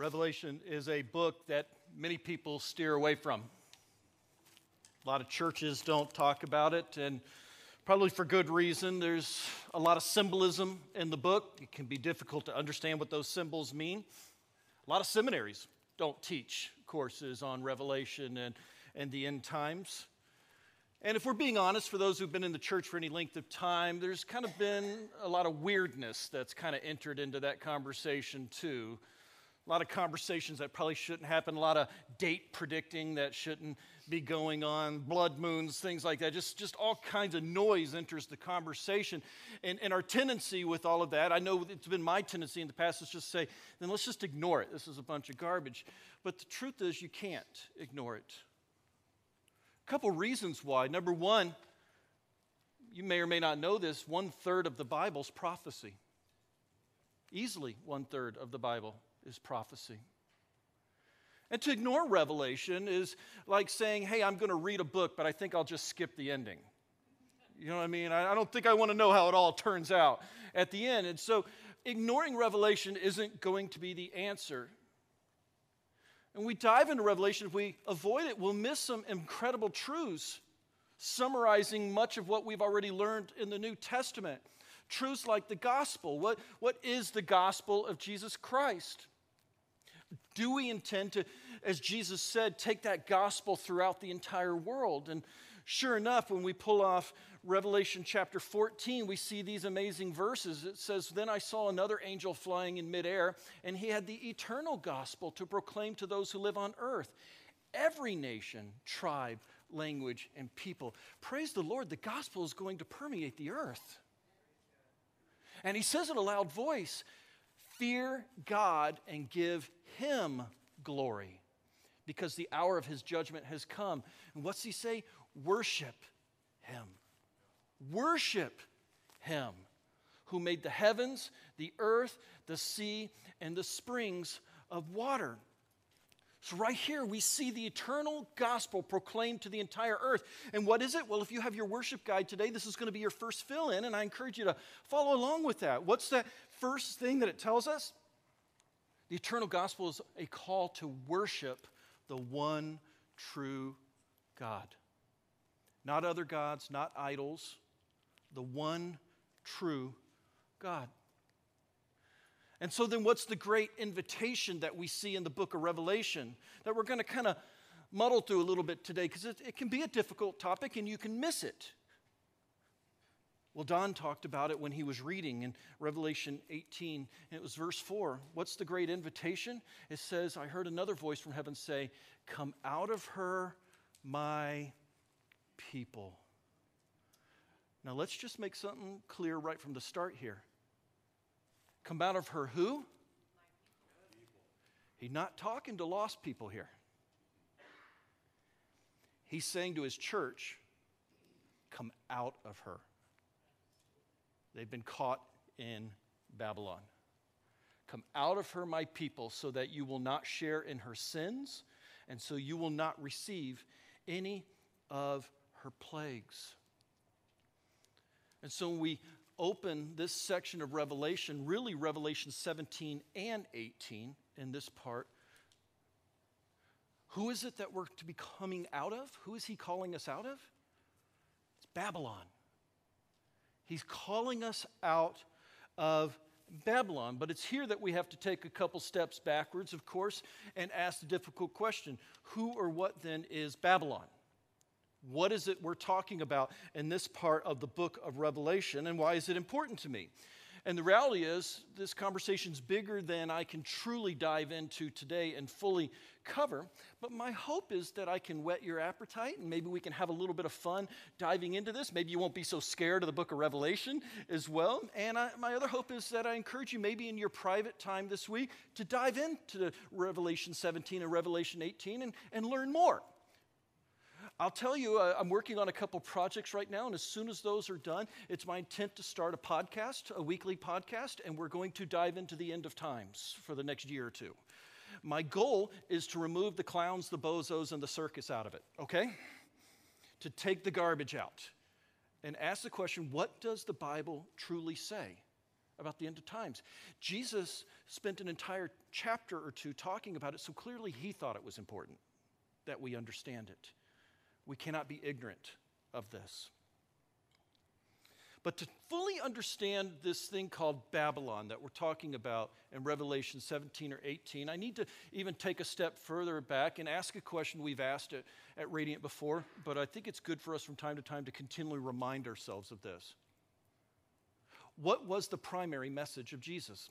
Revelation is a book that many people steer away from. A lot of churches don't talk about it, and probably for good reason. There's a lot of symbolism in the book. It can be difficult to understand what those symbols mean. A lot of seminaries don't teach courses on Revelation and, and the end times. And if we're being honest, for those who've been in the church for any length of time, there's kind of been a lot of weirdness that's kind of entered into that conversation, too a lot of conversations that probably shouldn't happen, a lot of date predicting that shouldn't be going on, blood moons, things like that. Just, just all kinds of noise enters the conversation. And, and our tendency with all of that, I know it's been my tendency in the past, is just say, then let's just ignore it. This is a bunch of garbage. But the truth is, you can't ignore it. A couple reasons why. Number one, you may or may not know this, one third of the Bible's prophecy. Easily one third of the Bible is prophecy. And to ignore revelation is like saying, hey, I'm going to read a book, but I think I'll just skip the ending. You know what I mean? I don't think I want to know how it all turns out at the end. And so ignoring revelation isn't going to be the answer. And we dive into revelation, if we avoid it, we'll miss some incredible truths summarizing much of what we've already learned in the New Testament. Truths like the gospel. What, what is the gospel of Jesus Christ? Do we intend to, as Jesus said, take that gospel throughout the entire world? And sure enough, when we pull off Revelation chapter 14, we see these amazing verses. It says, Then I saw another angel flying in midair, and he had the eternal gospel to proclaim to those who live on earth. Every nation, tribe, language, and people. Praise the Lord, the gospel is going to permeate the earth. And he says in a loud voice, Fear God and give him glory because the hour of his judgment has come. And what's he say? Worship him. Worship him who made the heavens, the earth, the sea, and the springs of water. So, right here, we see the eternal gospel proclaimed to the entire earth. And what is it? Well, if you have your worship guide today, this is going to be your first fill in, and I encourage you to follow along with that. What's that first thing that it tells us? The eternal gospel is a call to worship the one true God. Not other gods, not idols, the one true God. And so, then what's the great invitation that we see in the book of Revelation that we're going to kind of muddle through a little bit today because it, it, can be a difficult topic and you can miss it. Well, Don talked about it when he was reading in Revelation 18, and it was verse 4. What's the great invitation? It says, I heard another voice from heaven say, Come out of her, my people. Now, let's just make something clear right from the start here. Come out of her who? He's not talking to lost people here. He's saying to his church, Come out of her. They've been caught in Babylon. Come out of her, my people, so that you will not share in her sins, and so you will not receive any of her plagues. And so we open this section of Revelation, really Revelation 17 and 18 in this part, who is it that we're to be coming out of? Who is he calling us out of? It's Babylon. He's calling us out of Babylon. But it's here that we have to take a couple steps backwards, of course, and ask the difficult question who or what then is Babylon? What is it we're talking about in this part of the book of Revelation, and why is it important to me? And the reality is, this conversation's bigger than I can truly dive into today and fully cover. But my hope is that I can whet your appetite and maybe we can have a little bit of fun diving into this. Maybe you won't be so scared of the book of Revelation as well. And I, my other hope is that I encourage you, maybe in your private time this week, to dive into Revelation 17 and Revelation 18 and, and learn more. I'll tell you, uh, I'm working on a couple projects right now, and as soon as those are done, it's my intent to start a podcast, a weekly podcast, and we're going to dive into the end of times for the next year or two. My goal is to remove the clowns, the bozos, and the circus out of it, okay? To take the garbage out and ask the question what does the Bible truly say about the end of times. Jesus spent an entire chapter or two talking about it, so clearly he thought it was important that we understand it. We cannot be ignorant of this. But to fully understand this thing called Babylon that we're talking about in Revelation 17 or 18, I need to even take a step further back and ask a question we've asked at, at Radiant before, but I think it's good for us from time to time to continually remind ourselves of this. What was the primary message of Jesus?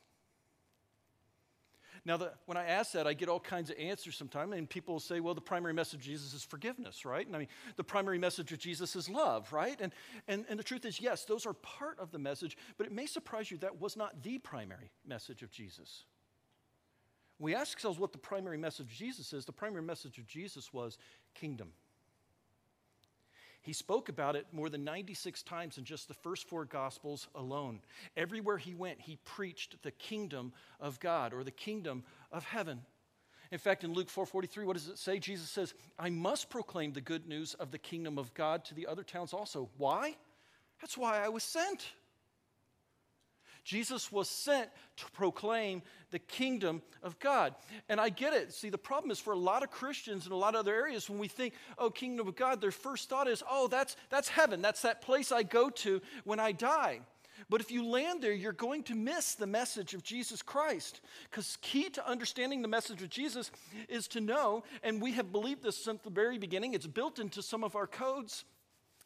Now, the, when I ask that, I get all kinds of answers sometimes, and people will say, well, the primary message of Jesus is forgiveness, right? And I mean, the primary message of Jesus is love, right? And, and, and the truth is, yes, those are part of the message, but it may surprise you that was not the primary message of Jesus. we ask ourselves what the primary message of Jesus is, the primary message of Jesus was kingdom. He spoke about it more than 96 times in just the first four Gospels alone. Everywhere he went, he preached the kingdom of God or the kingdom of heaven. In fact, in Luke 4:43, what does it say? Jesus says, "I must proclaim the good news of the kingdom of God to the other towns also." Why? That's why I was sent. Jesus was sent to proclaim the kingdom of God. And I get it. See, the problem is for a lot of Christians in a lot of other areas, when we think, oh, kingdom of God, their first thought is, oh, that's, that's heaven. That's that place I go to when I die. But if you land there, you're going to miss the message of Jesus Christ. Because key to understanding the message of Jesus is to know, and we have believed this since the very beginning, it's built into some of our codes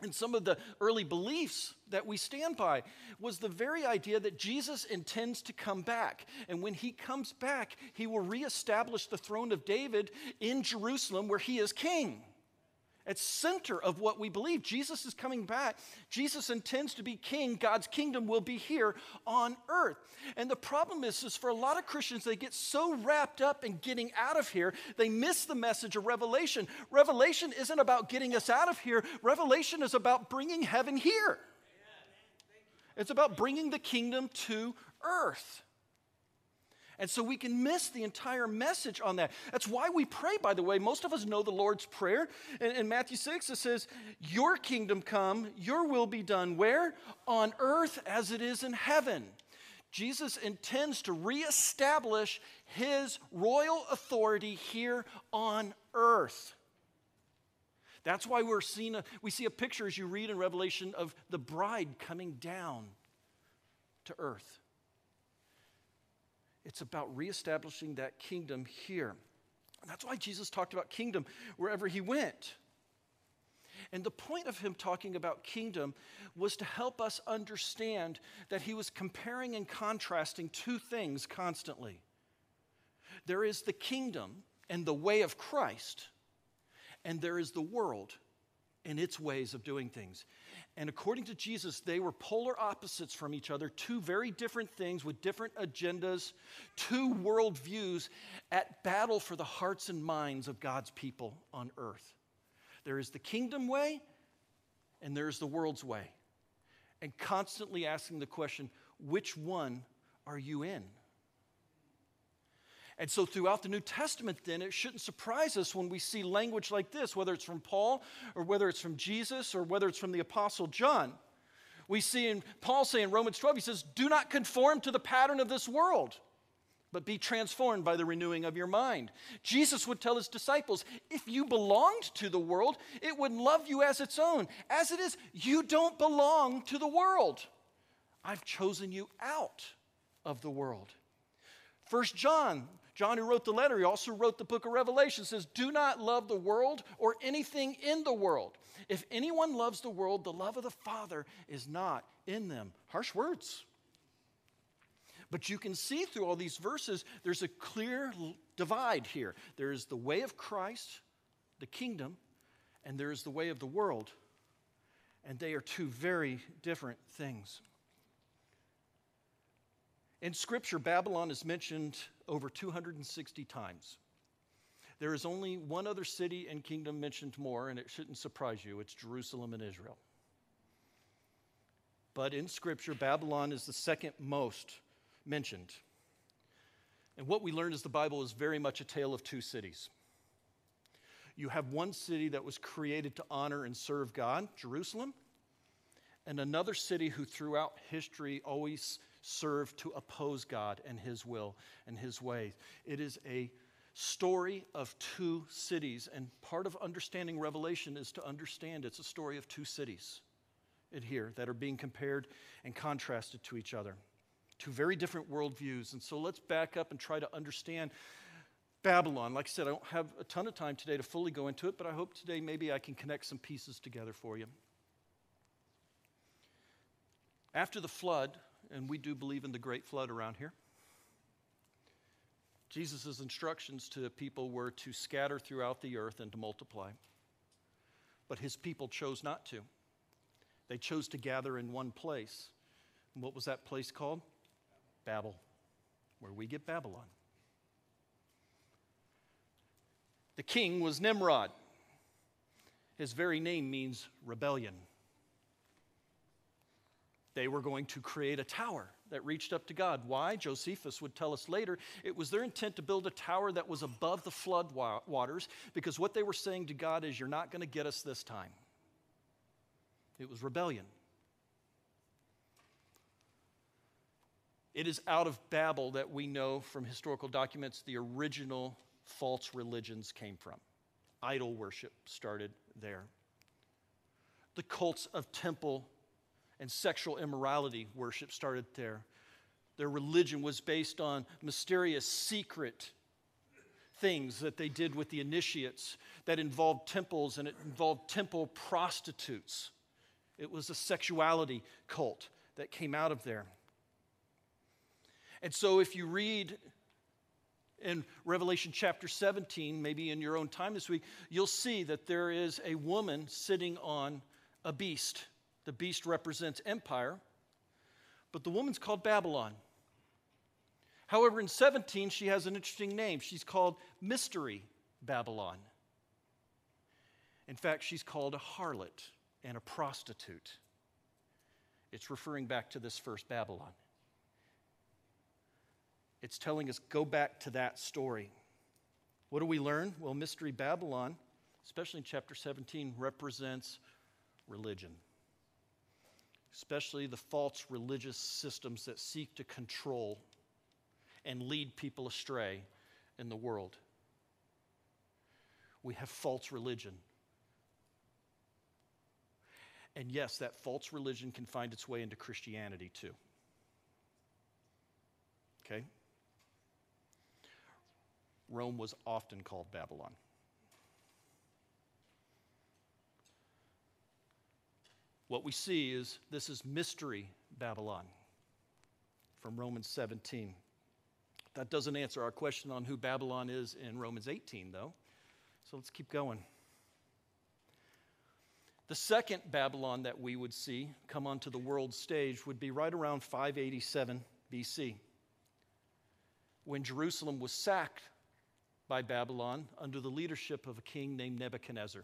and some of the early beliefs that we stand by was the very idea that Jesus intends to come back. And when he comes back, he will reestablish the throne of David in Jerusalem where he is king. It's center of what we believe. Jesus is coming back. Jesus intends to be king. God's kingdom will be here on earth. And the problem is, is for a lot of Christians, they get so wrapped up in getting out of here, they miss the message of Revelation. Revelation isn't about getting us out of here. Revelation is about bringing heaven here. It's about bringing the kingdom to earth. And so we can miss the entire message on that. That's why we pray, by the way. Most of us know the Lord's Prayer. In, in, Matthew 6, it says, Your kingdom come, your will be done. Where? On earth as it is in heaven. Jesus intends to reestablish his royal authority here on earth. That's why we're seeing a, we see a picture as you read in Revelation of the bride coming down to earth. It's about reestablishing that kingdom here. And that's why Jesus talked about kingdom wherever he went. And the point of him talking about kingdom was to help us understand that he was comparing and contrasting two things constantly. There is the kingdom and the way of Christ, and there is the world and its ways of doing things. And according to Jesus, they were polar opposites from each other, two very different things with different agendas, two worldviews at battle for the hearts and minds of God's people on earth. There is the kingdom way, and there is the world's way. And constantly asking the question, which one are you in? And so, throughout the New Testament, then, it shouldn't surprise us when we see language like this, whether it's from Paul or whether it's from Jesus or whether it's from the Apostle John. We see in Paul saying in Romans 12, he says, Do not conform to the pattern of this world, but be transformed by the renewing of your mind. Jesus would tell his disciples, If you belonged to the world, it would love you as its own. As it is, you don't belong to the world. I've chosen you out of the world. First John John, who wrote the letter, he also wrote the book of Revelation, says, Do not love the world or anything in the world. If anyone loves the world, the love of the Father is not in them. Harsh words. But you can see through all these verses, there's a clear divide here. There is the way of Christ, the kingdom, and there is the way of the world. And they are two very different things. In Scripture, Babylon is mentioned over 260 times. There is only one other city and kingdom mentioned more, and it shouldn't surprise you it's Jerusalem and Israel. But in Scripture, Babylon is the second most mentioned. And what we learn is the Bible is very much a tale of two cities. You have one city that was created to honor and serve God, Jerusalem, and another city who throughout history always serve to oppose God and His will and His ways. It is a story of two cities, and part of understanding Revelation is to understand it's a story of two cities in here that are being compared and contrasted to each other. Two very different worldviews. And so let's back up and try to understand Babylon. Like I said, I don't have a ton of time today to fully go into it, but I hope today maybe I can connect some pieces together for you. After the flood, and we do believe in the great flood around here, Jesus' instructions to people were to scatter throughout the earth and to multiply. But his people chose not to. They chose to gather in one place. And what was that place called? Babel, where we get Babylon. The king was Nimrod. His very name means rebellion. They were going to create a tower that reached up to God. Why? Josephus would tell us later. It was their intent to build a tower that was above the flood waters because what they were saying to God is, You're not going to get us this time. It was rebellion. It is out of Babel that we know from historical documents the original false religions came from. Idol worship started there. The cults of temple and sexual immorality worship started there. Their religion was based on mysterious, secret things that they did with the initiates that involved temples and it involved temple prostitutes. It was a sexuality cult that came out of there. And so, if you read in Revelation chapter 17, maybe in your own time this week, you'll see that there is a woman sitting on a beast. The beast represents empire, but the woman's called Babylon. However, in 17, she has an interesting name. She's called Mystery Babylon. In fact, she's called a harlot and a prostitute. It's referring back to this first Babylon. It's telling us go back to that story. What do we learn? Well, Mystery Babylon, especially in chapter 17, represents religion, especially the false religious systems that seek to control and lead people astray in the world. We have false religion. And yes, that false religion can find its way into Christianity too. Okay? Rome was often called Babylon. What we see is this is mystery Babylon from Romans 17. That doesn't answer our question on who Babylon is in Romans 18, though. So let's keep going. The second Babylon that we would see come onto the world stage would be right around 587 BC, when Jerusalem was sacked by Babylon under the leadership of a king named Nebuchadnezzar.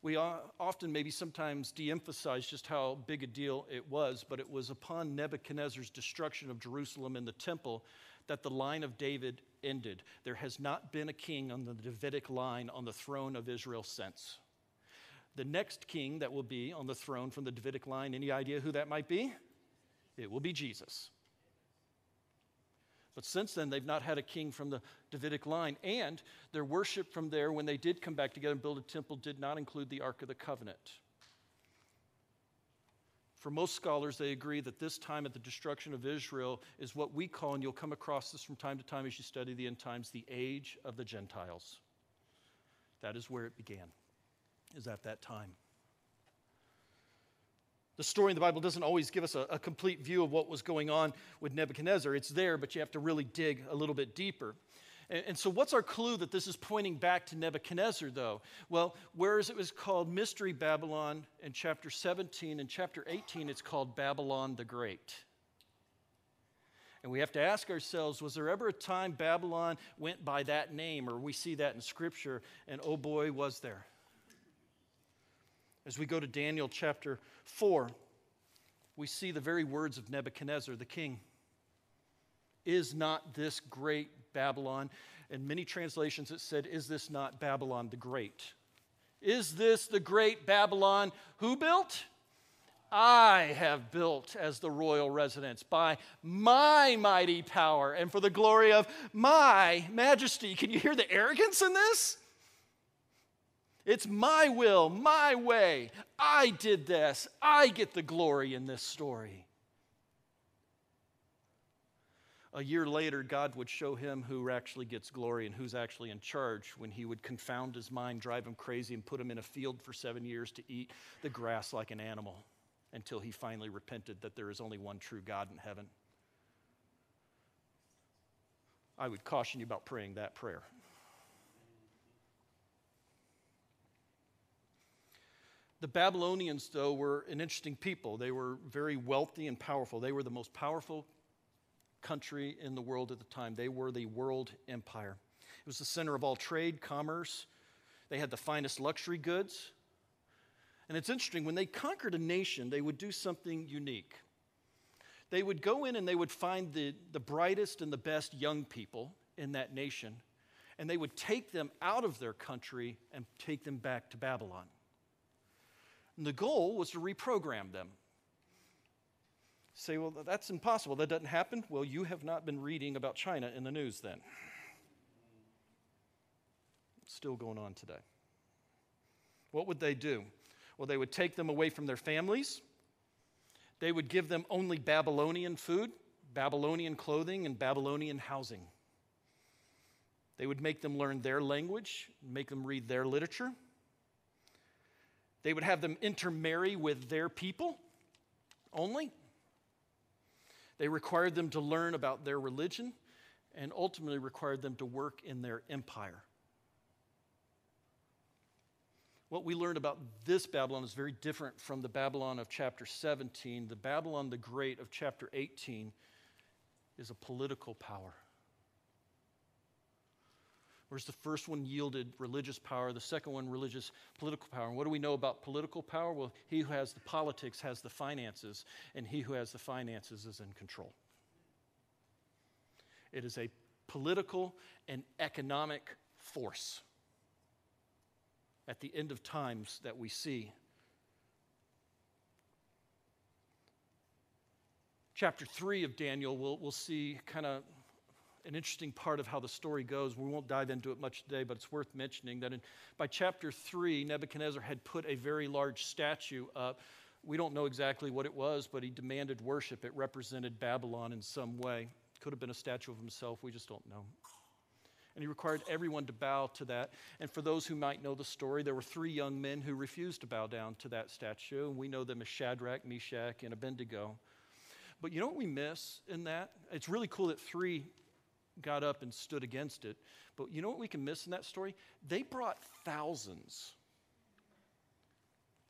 We often, maybe sometimes, de emphasize just how big a deal it was, but it was upon Nebuchadnezzar's destruction of Jerusalem and the temple that the line of David ended. There has not been a king on the Davidic line on the throne of Israel since. The next king that will be on the throne from the Davidic line, any idea who that might be? It will be Jesus. But since then, they've not had a king from the Davidic line. And their worship from there, when they did come back together and build a temple, did not include the Ark of the Covenant. For most scholars, they agree that this time at the destruction of Israel is what we call, and you'll come across this from time to time as you study the end times, the age of the Gentiles. That is where it began, is at that time. The story in the Bible doesn't always give us a, a, complete view of what was going on with Nebuchadnezzar. It's there, but you have to really dig a little bit deeper. And, and so, what's our clue that this is pointing back to Nebuchadnezzar, though? Well, whereas it was called Mystery Babylon in chapter 17, in chapter 18, it's called Babylon the Great. And we have to ask ourselves was there ever a time Babylon went by that name, or we see that in Scripture, and oh boy, was there. As we go to Daniel chapter 4, we see the very words of Nebuchadnezzar, the king. Is not this great Babylon? In many translations, it said, Is this not Babylon the Great? Is this the great Babylon who built? I have built as the royal residence by my mighty power and for the glory of my majesty. Can you hear the arrogance in this? It's my will, my way. I did this. I get the glory in this story. A year later, God would show him who actually gets glory and who's actually in charge when he would confound his mind, drive him crazy, and put him in a field for seven years to eat the grass like an animal until he finally repented that there is only one true God in heaven. I would caution you about praying that prayer. The Babylonians, though, were an interesting people. They were very wealthy and powerful. They were the most powerful country in the world at the time. They were the world empire. It was the center of all trade, commerce. They had the finest luxury goods. And it's interesting, when they conquered a nation, they would do something unique. They would go in and they would find the, the brightest and the best young people in that nation, and they would take them out of their country and take them back to Babylon. And the goal was to reprogram them. Say, well, that's impossible. That doesn't happen. Well, you have not been reading about China in the news then. Still going on today. What would they do? Well, they would take them away from their families. They would give them only Babylonian food, Babylonian clothing, and Babylonian housing. They would make them learn their language, make them read their literature. They would have them intermarry with their people only. They required them to learn about their religion and ultimately required them to work in their empire. What we learned about this Babylon is very different from the Babylon of chapter 17. The Babylon the Great of chapter 18 is a political power. Whereas the first one yielded religious power, the second one religious political power. And what do we know about political power? Well, he who has the politics has the finances, and he who has the finances is in control. It is a political and economic force at the end of times that we see. Chapter 3 of Daniel, we'll, we'll see kind of an interesting part of how the story goes. We won't dive into it much today, but it's worth mentioning that in, by chapter 3, Nebuchadnezzar had put a very large statue up. We don't know exactly what it was, but he demanded worship. It represented Babylon in some way. Could have been a statue of himself, we just don't know and he required everyone to bow to that. And for those who might know the story, there were three young men who refused to bow down to that statue, and we know them as Shadrach, Meshach, and Abednego. But you know what we miss in that? It's really cool that three got up and stood against it. But you know what we can miss in that story? They brought thousands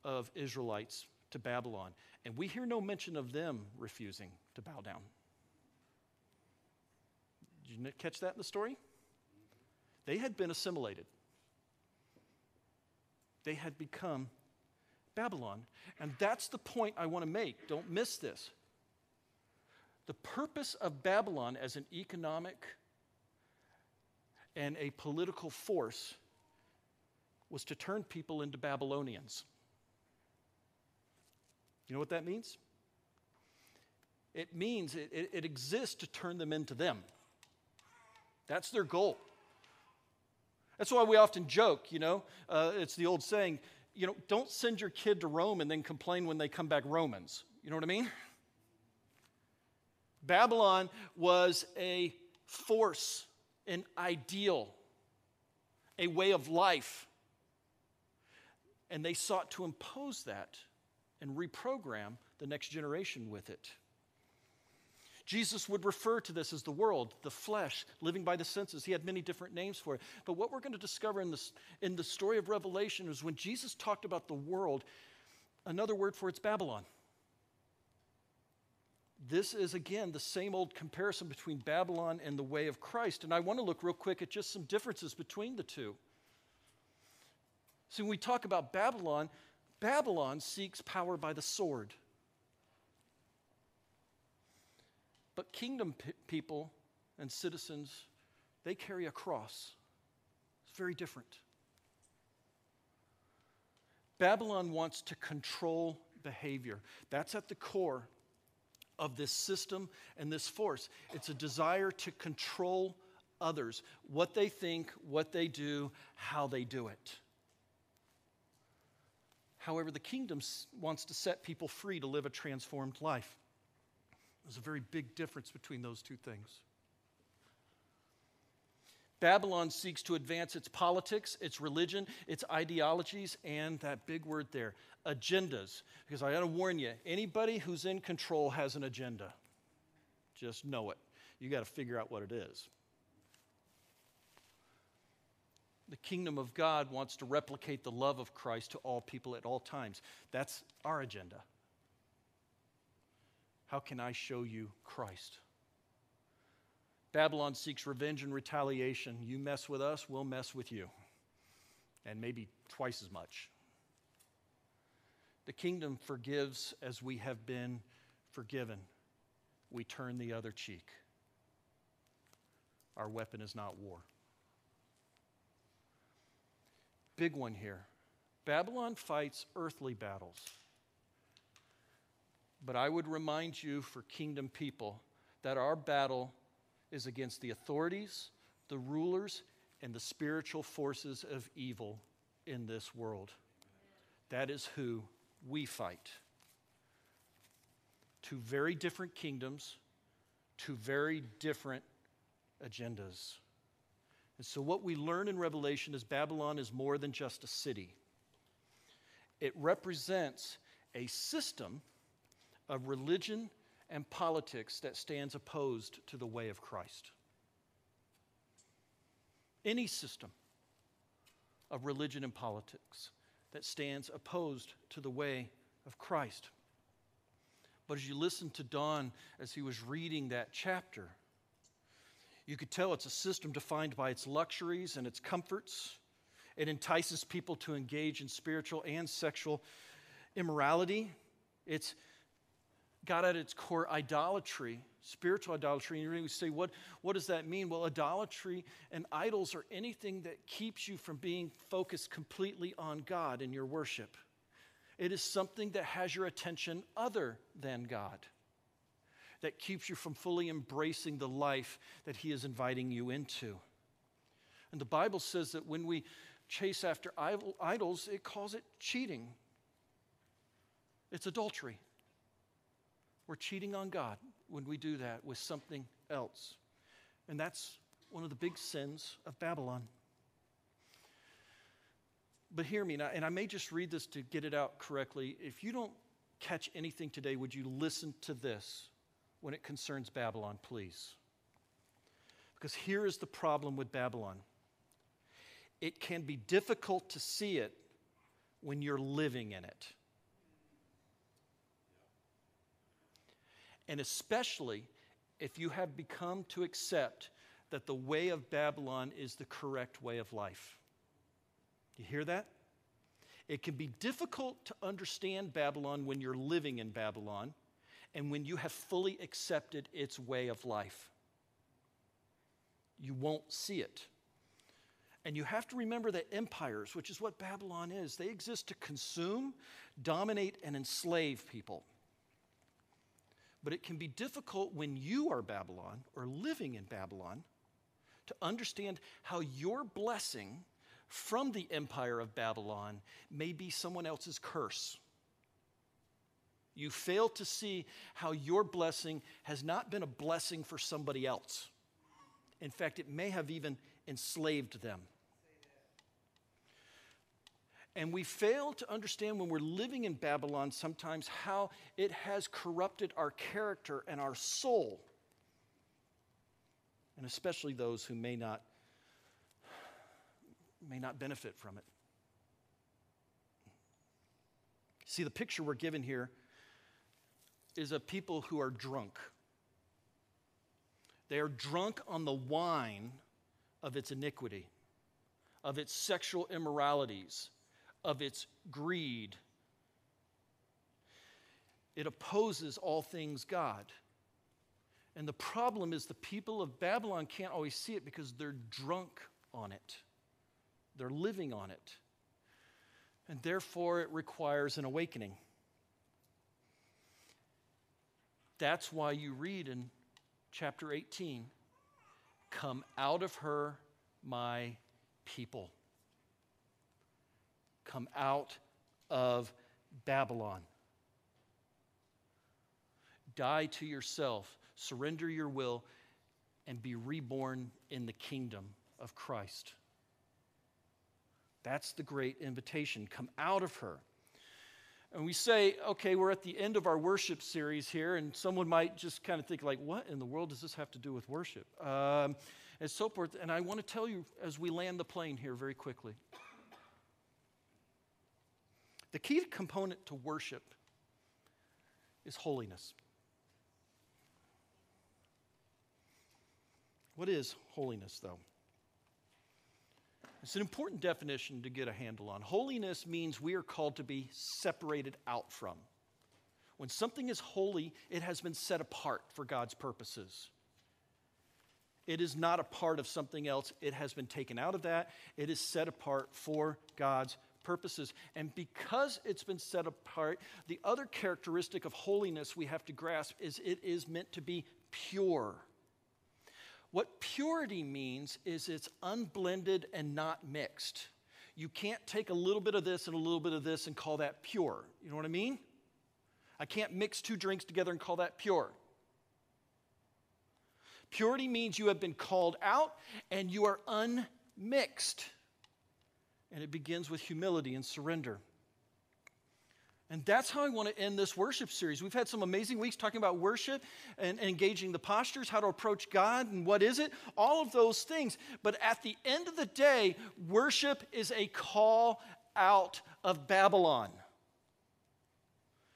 of Israelites to Babylon, and we hear no mention of them refusing to bow down. Did you catch that in the story? They had been assimilated, they had become Babylon. And that's the point I want to make. Don't miss this. The purpose of Babylon as an economic and a political force was to turn people into Babylonians. You know what that means? It means it, it, it, exists to turn them into them. That's their goal. That's why we often joke, you know, uh, it's the old saying, you know, don't send your kid to Rome and then complain when they come back Romans. You know what I mean? Babylon was a force, an ideal, a way of life. And they sought to impose that and reprogram the next generation with it. Jesus would refer to this as the world, the flesh, living by the senses. He had many different names for it. But what we're going to discover in, this, in the story of Revelation is when Jesus talked about the world, another word for it's Babylon. This is, again, the same old comparison between Babylon and the way of Christ. And I want to look real quick at just some differences between the two. See, when we talk about Babylon, Babylon seeks power by the sword. But kingdom p- people and citizens, they carry a cross. It's very different. Babylon wants to control behavior. That's at the core of this system and this force. It's a desire to control others, what they think, what they do, how they do it. However, the kingdom wants to set people free to live a transformed life. There's a very big difference between those two things. Babylon seeks to advance its politics, its religion, its ideologies, and that big word there, agendas. Because I got to warn you, anybody who's in control has an agenda. Just know it. You got to figure out what it is. The kingdom of God wants to replicate the love of Christ to all people at all times. That's our agenda. How can I show you Christ? Babylon seeks revenge and retaliation. You mess with us, we'll mess with you. And maybe twice as much. The kingdom forgives as we have been forgiven. We turn the other cheek. Our weapon is not war. Big one here. Babylon fights earthly battles. But I would remind you, for kingdom people, that our battle is against the authorities, the rulers, and the spiritual forces of evil in this world. That is who we fight. Two very different kingdoms, two very different agendas. And so, what we learn in Revelation is Babylon is more than just a city, it represents a system of religion and politics that stands opposed to the way of Christ. Any system of religion and politics that stands opposed to the way of Christ. But as you listen to Don as he was reading that chapter, you could tell it's a system defined by its luxuries and its comforts. It entices people to engage in spiritual and sexual immorality. It's got at its core idolatry, spiritual idolatry. And you say, what, what does that mean? Well, idolatry and idols are anything that keeps you from being focused completely on God in your worship. It is something that has your attention other than God, that keeps you from fully embracing the life that He is inviting you into. And the Bible says that when we chase after idols, it calls it cheating, it's adultery. We're cheating on God when we do that with something else. And that's one of the big sins of Babylon. But hear me, and I may just read this to get it out correctly. If you don't catch anything today, would you listen to this when it concerns Babylon, please? Because here is the problem with Babylon it can be difficult to see it when you're living in it. And especially if you have become to accept that the way of Babylon is the correct way of life. You hear that? It can be difficult to understand Babylon when you're living in Babylon and when you have fully accepted its way of life. You won't see it. And you have to remember that empires, which is what Babylon is, they exist to consume, dominate, and enslave people. But it can be difficult when you are Babylon or living in Babylon to understand how your blessing from the empire of Babylon may be someone else's curse. You fail to see how your blessing has not been a blessing for somebody else. In fact, it may have even enslaved them. And we fail to understand when we're living in Babylon sometimes how it has corrupted our character and our soul. And especially those who may not, may not benefit from it. See, the picture we're given here is of people who are drunk. They are drunk on the wine of its iniquity, of its sexual immoralities, of its greed. It opposes all things God. And the problem is the people of Babylon can't always see it because they're drunk on it, they're living on it. And therefore, it requires an awakening. That's why you read in chapter 18 Come out of her, my people. Come out of Babylon. Die to yourself, surrender your will, and be reborn in the kingdom of Christ. That's the great invitation. Come out of her. And we say, okay, we're at the end of our worship series here, and someone might just kind of think, like, what in the world does this have to do with worship? Um, and so forth. And I want to tell you as we land the plane here very quickly the key component to worship is holiness. What is holiness, though? It's an important definition to get a handle on. Holiness means we are called to be separated out from. When something is holy, it has been set apart for God's purposes. It is not a part of something else. It has been taken out of that. It is set apart for God's purposes. And because it's been set apart, the other characteristic of holiness we have to grasp is it is meant to be pure. What purity means is it's unblended and not mixed. You can't take a little bit of this and a little bit of this and call that pure. You know what I mean? I can't mix two drinks together and call that pure. Purity means you have been called out and you are unmixed. And it begins with humility and surrender. And that's how I want to end this worship series. We've had some amazing weeks talking about worship and, and, engaging the postures, how to approach God, and what is it? All of those things. But at the end of the day, worship is a call out of Babylon.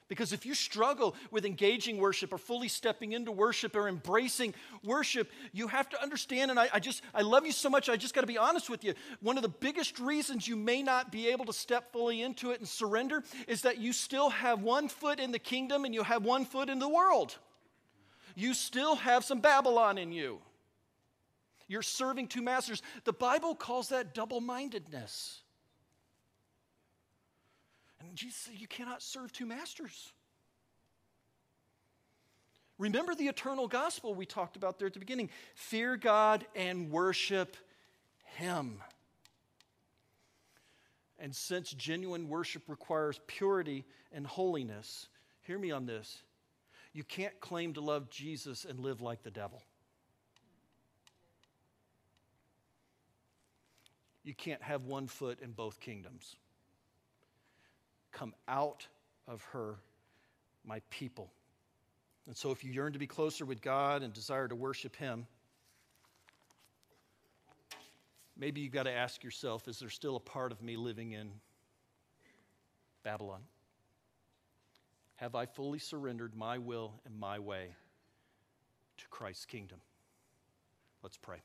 Because if you struggle with engaging worship or fully stepping into worship or embracing worship, you have to understand, and I, I just, I love you so much, I just got to be honest with you. One of the biggest reasons you may not be able to step fully into it and surrender is that you still have one foot in the kingdom and you have one foot in the world. You still have some Babylon in you. You're serving two masters. The Bible calls that double mindedness. Jesus said, You cannot serve two masters. Remember the eternal gospel we talked about there at the beginning fear God and worship Him. And since genuine worship requires purity and holiness, hear me on this. You can't claim to love Jesus and live like the devil. You can't have one foot in both kingdoms. Come out of her, my people. And so, if you yearn to be closer with God and desire to worship Him, maybe you've got to ask yourself is there still a part of me living in Babylon? Have I fully surrendered my will and my way to Christ's kingdom? Let's pray.